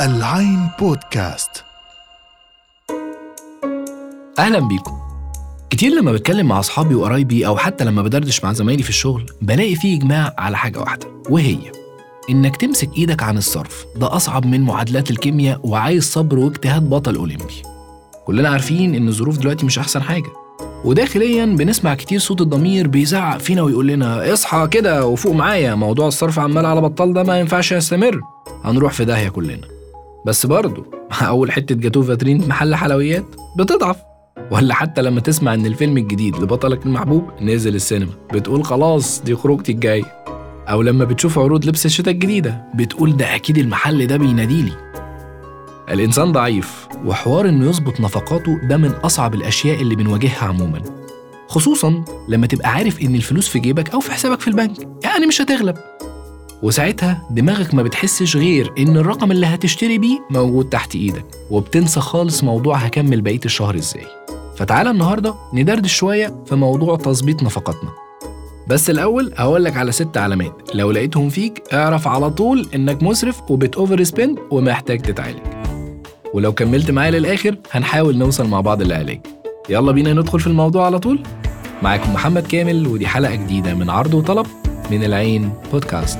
العين بودكاست. أهلا بيكم. كتير لما بتكلم مع أصحابي وقرايبي أو حتى لما بدردش مع زمايلي في الشغل بلاقي فيه إجماع على حاجة واحدة وهي إنك تمسك إيدك عن الصرف. ده أصعب من معادلات الكيمياء وعايز صبر واجتهاد بطل أولمبي. كلنا عارفين إن الظروف دلوقتي مش أحسن حاجة. وداخليا بنسمع كتير صوت الضمير بيزعق فينا ويقول لنا اصحى كده وفوق معايا موضوع الصرف عمال على بطال ده ما ينفعش يستمر. هنروح في داهية كلنا. بس برضه أول حتة جاتوه فاترين محل حلويات بتضعف. ولا حتى لما تسمع إن الفيلم الجديد لبطلك المحبوب نزل السينما بتقول خلاص دي خروجتي الجاية. أو لما بتشوف عروض لبس الشتاء الجديدة بتقول ده أكيد المحل ده بيناديلي. الإنسان ضعيف وحوار إنه يظبط نفقاته ده من أصعب الأشياء اللي بنواجهها عموما. خصوصا لما تبقى عارف إن الفلوس في جيبك أو في حسابك في البنك يعني مش هتغلب. وساعتها دماغك ما بتحسش غير إن الرقم اللي هتشتري بيه موجود تحت إيدك وبتنسى خالص موضوع هكمل بقية الشهر إزاي. فتعالى النهارده ندردش شوية في موضوع تظبيط نفقاتنا. بس الأول هقول لك على ست علامات. لو لقيتهم فيك اعرف على طول إنك مسرف وبت overspend ومحتاج تتعالج. ولو كملت معايا للآخر هنحاول نوصل مع بعض للعلاج. يلا بينا ندخل في الموضوع على طول. معاكم محمد كامل ودي حلقة جديدة من عرض وطلب من العين بودكاست.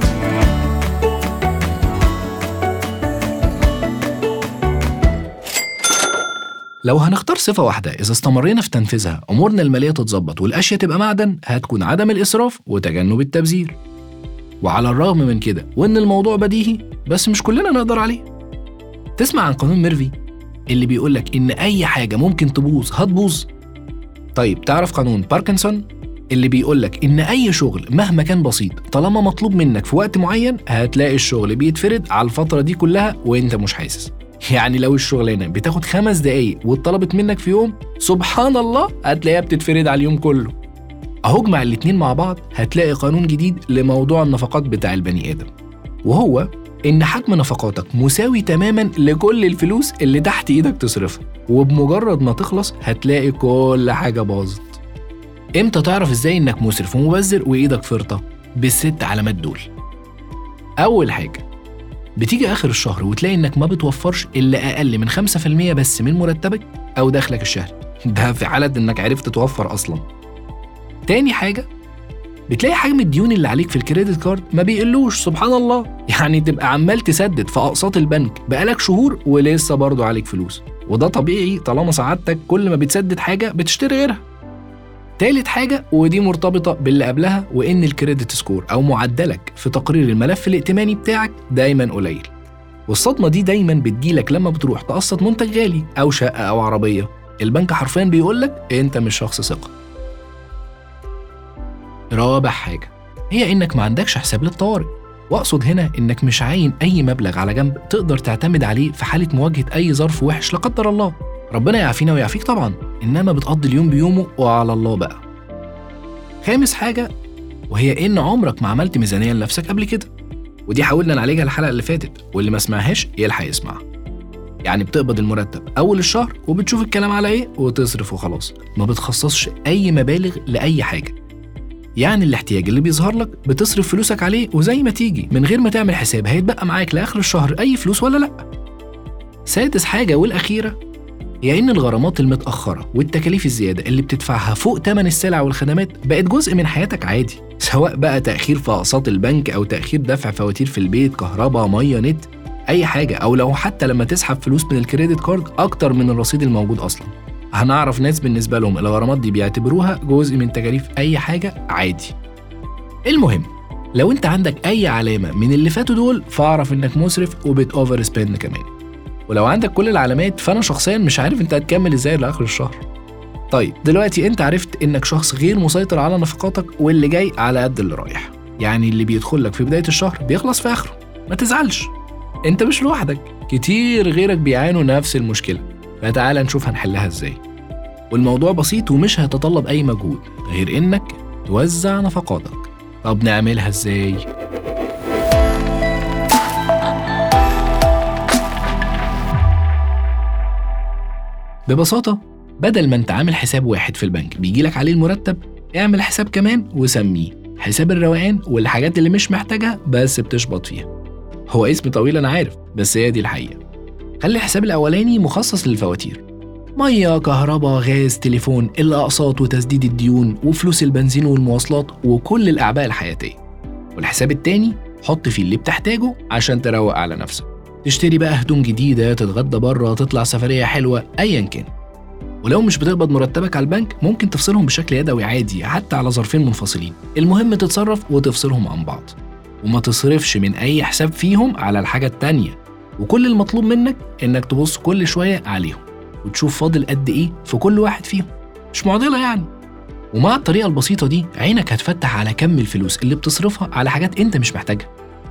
لو هنختار صفة واحدة إذا استمرينا في تنفيذها أمورنا المالية تتظبط والأشياء تبقى معدن هتكون عدم الإسراف وتجنب التبذير. وعلى الرغم من كده وإن الموضوع بديهي بس مش كلنا نقدر عليه. تسمع عن قانون ميرفي اللي بيقولك إن أي حاجة ممكن تبوظ هتبوظ. طيب تعرف قانون باركنسون اللي بيقولك إن أي شغل مهما كان بسيط طالما مطلوب منك في وقت معين هتلاقي الشغل بيتفرد على الفترة دي كلها وإنت مش حاسس. يعني لو الشغلانة بتاخد خمس دقايق واتطلبت منك في يوم سبحان الله هتلاقيها بتتفرد على اليوم كله. أهو اجمع الاتنين مع بعض هتلاقي قانون جديد لموضوع النفقات بتاع البني آدم. وهو إن حجم نفقاتك مساوي تماما لكل الفلوس اللي تحت إيدك تصرفها وبمجرد ما تخلص هتلاقي كل حاجة باظت. إمتى تعرف إزاي إنك مسرف ومبذر وإيدك فرطة؟ بالست علامات دول. أول حاجة بتيجي آخر الشهر وتلاقي إنك ما بتوفرش إلا أقل من 5% بس من مرتبك أو دخلك الشهري ده في حالة إنك عرفت توفر أصلا. تاني حاجة بتلاقي حجم الديون اللي عليك في ال credit card ما بيقلوش سبحان الله. يعني تبقى عمال تسدد في أقساط البنك بقالك شهور ولسه برضه عليك فلوس. وده طبيعي طالما سعادتك كل ما بتسدد حاجة بتشتري غيرها. تالت حاجة ودي مرتبطة باللي قبلها وإن ال credit score أو معدلك في تقرير الملف الائتماني بتاعك دايما قليل. والصدمة دي دايما بتجيلك لما بتروح تقسط منتج غالي أو شقة أو عربية. البنك حرفيا بيقولك أنت مش شخص ثقة. رابع حاجة هي إنك ما عندكش حساب للطوارئ وأقصد هنا إنك مش عاين أي مبلغ على جنب تقدر تعتمد عليه في حالة مواجهة أي ظرف وحش لا قدر الله. ربنا يعافينا ويعافيك طبعا إنما بتقضي اليوم بيومه وعلى الله بقى. خامس حاجة وهي إن عمرك ما عملت ميزانية لنفسك قبل كده. ودي حاولنا نعالجها الحلقة اللي فاتت واللي ما سمعهاش يلحق يسمعها يعني بتقبض المرتب أول الشهر وبتشوف الكلام على إيه وتصرف وخلاص. ما بتخصصش أي مبالغ لأي حاجة. يعني الاحتياج اللي بيظهر لك بتصرف فلوسك عليه وزي ما تيجي من غير ما تعمل حساب هيتبقى معاك لآخر الشهر أي فلوس ولا لأ. سادس حاجة والأخيرة هي إن الغرامات المتأخرة والتكاليف الزيادة اللي بتدفعها فوق ثمن السلع والخدمات بقت جزء من حياتك عادي سواء بقى تأخير في أقساط البنك أو تأخير دفع فواتير في البيت كهرباء مية نت أي حاجة أو لو حتى لما تسحب فلوس من ال credit card أكتر من الرصيد الموجود أصلا. هنعرف ناس بالنسبة لهم الغرامات دي بيعتبروها جزء من تكاليف أي حاجة عادي. المهم لو أنت عندك أي علامة من اللي فاتوا دول فاعرف إنك مسرف وبت overspend كمان. ولو عندك كل العلامات فأنا شخصيا مش عارف أنت هتكمل إزاي لآخر الشهر. طيب دلوقتي أنت عرفت إنك شخص غير مسيطر على نفقاتك واللي جاي على قد اللي رايح. يعني اللي بيدخل لك في بداية الشهر بيخلص في آخره. ما تزعلش. أنت مش لوحدك. كتير غيرك بيعانوا نفس المشكلة. فتعال نشوف هنحلها إزاي. والموضوع بسيط ومش هيتطلب أي مجهود غير إنك توزع نفقاتك. طب نعملها إزاي؟ ببساطة بدل ما أنت عامل حساب واحد في البنك بيجيلك عليه المرتب اعمل حساب كمان وسميه. حساب الروقان والحاجات اللي مش محتاجها بس بتشبط فيها. هو اسم طويل أنا عارف بس هي دي الحقيقة. خلي الحساب الأولاني مخصص للفواتير. مية كهرباء غاز تليفون الأقساط وتسديد الديون وفلوس البنزين والمواصلات وكل الأعباء الحياتية. والحساب التاني حط فيه اللي بتحتاجه عشان تروق على نفسك. تشتري بقى هدوم جديدة تتغدى بره تطلع سفرية حلوة أيا كان. ولو مش بتقبض مرتبك على البنك ممكن تفصلهم بشكل يدوي عادي حتى على ظرفين منفصلين. المهم تتصرف وتفصلهم عن بعض. وما تصرفش من أي حساب فيهم على الحاجة التانية. وكل المطلوب منك إنك تبص كل شوية عليهم وتشوف فاضل قد إيه في كل واحد فيهم. مش معضلة يعني. ومع الطريقة البسيطة دي عينك هتفتح على كم الفلوس اللي بتصرفها على حاجات أنت مش محتاجها.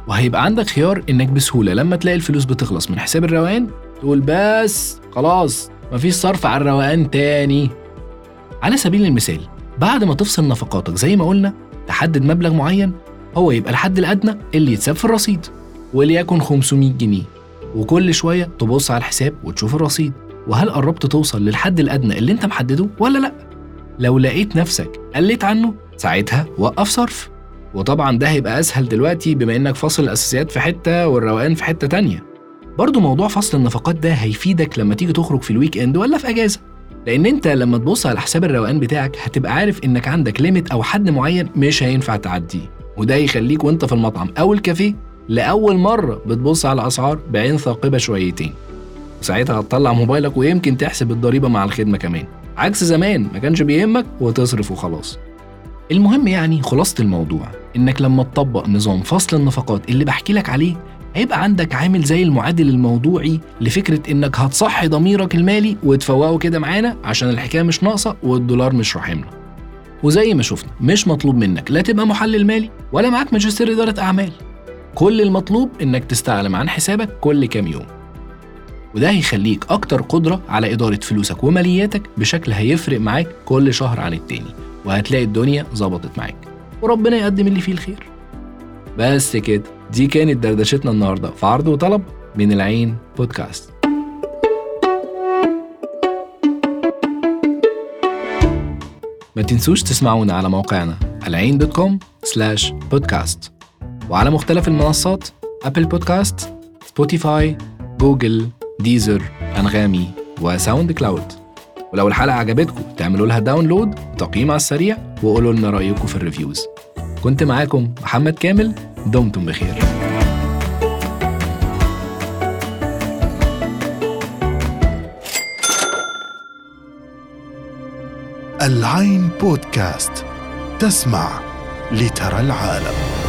وهيبقى عندك خيار إنك بسهولة لما تلاقي الفلوس بتخلص من حساب الروقان تقول بس خلاص مفيش صرف على الروقان تاني. على سبيل المثال بعد ما تفصل نفقاتك زي ما قلنا تحدد مبلغ معين هو يبقى الحد الأدنى اللي يتساب في الرصيد وليكن 500 جنيه. وكل شوية تبص على الحساب وتشوف الرصيد. وهل قربت توصل للحد الأدنى اللي أنت محدده ولا لأ؟ لو لقيت نفسك قلت عنه ساعتها وقف صرف. وطبعا ده هيبقى أسهل دلوقتي بما إنك فاصل الأساسيات في حتة والروقان في حتة تانية. برضه موضوع فصل النفقات ده هيفيدك لما تيجي تخرج في ال weekend ولا في أجازة. لأن أنت لما تبص على حساب الروقان بتاعك هتبقى عارف إنك عندك limit أو حد معين مش هينفع تعديه. وده يخليك وأنت في المطعم أو الكافيه لأول مره بتبص على الأسعار بعين ثاقبة شويتين. وساعتها هتطلع موبايلك ويمكن تحسب الضريبة مع الخدمة كمان. عكس زمان ما كانش بيهمك وتصرف وخلاص. المهم يعني خلاصة الموضوع إنك لما تطبق نظام فصل النفقات اللي بحكي لك عليه هيبقى عندك عامل زي المعادل الموضوعي لفكرة إنك هتصحي ضميرك المالي وتفوقه كده معانا عشان الحكاية مش ناقصة والدولار مش رحمنا. وزي ما شفنا مش مطلوب منك لا تبقى محلل مالي ولا معاك ماجستير إدارة أعمال. كل المطلوب إنك تستعلم عن حسابك كل كام يوم. وده هيخليك أكتر قدرة على إدارة فلوسك ومالياتك بشكل هيفرق معاك كل شهر عن التاني وهتلاقي الدنيا ظبطت معاك. وربنا يقدم اللي فيه الخير. بس كده دي كانت دردشتنا النهارده في عرض وطلب من العين بودكاست. ما تنسوش تسمعونا على موقعنا العين dot com slash podcast وعلى مختلف المنصات أبل بودكاست سبوتيفاي جوجل ديزر أنغامي وساوند كلاود ولو الحلقة عجبتكم تعملوا لها download وتقييم على السريع وقولوا لنا رأيكم في ال reviews. كنت معاكم محمد كامل دمتم بخير. العين بودكاست تسمع لترى العالم.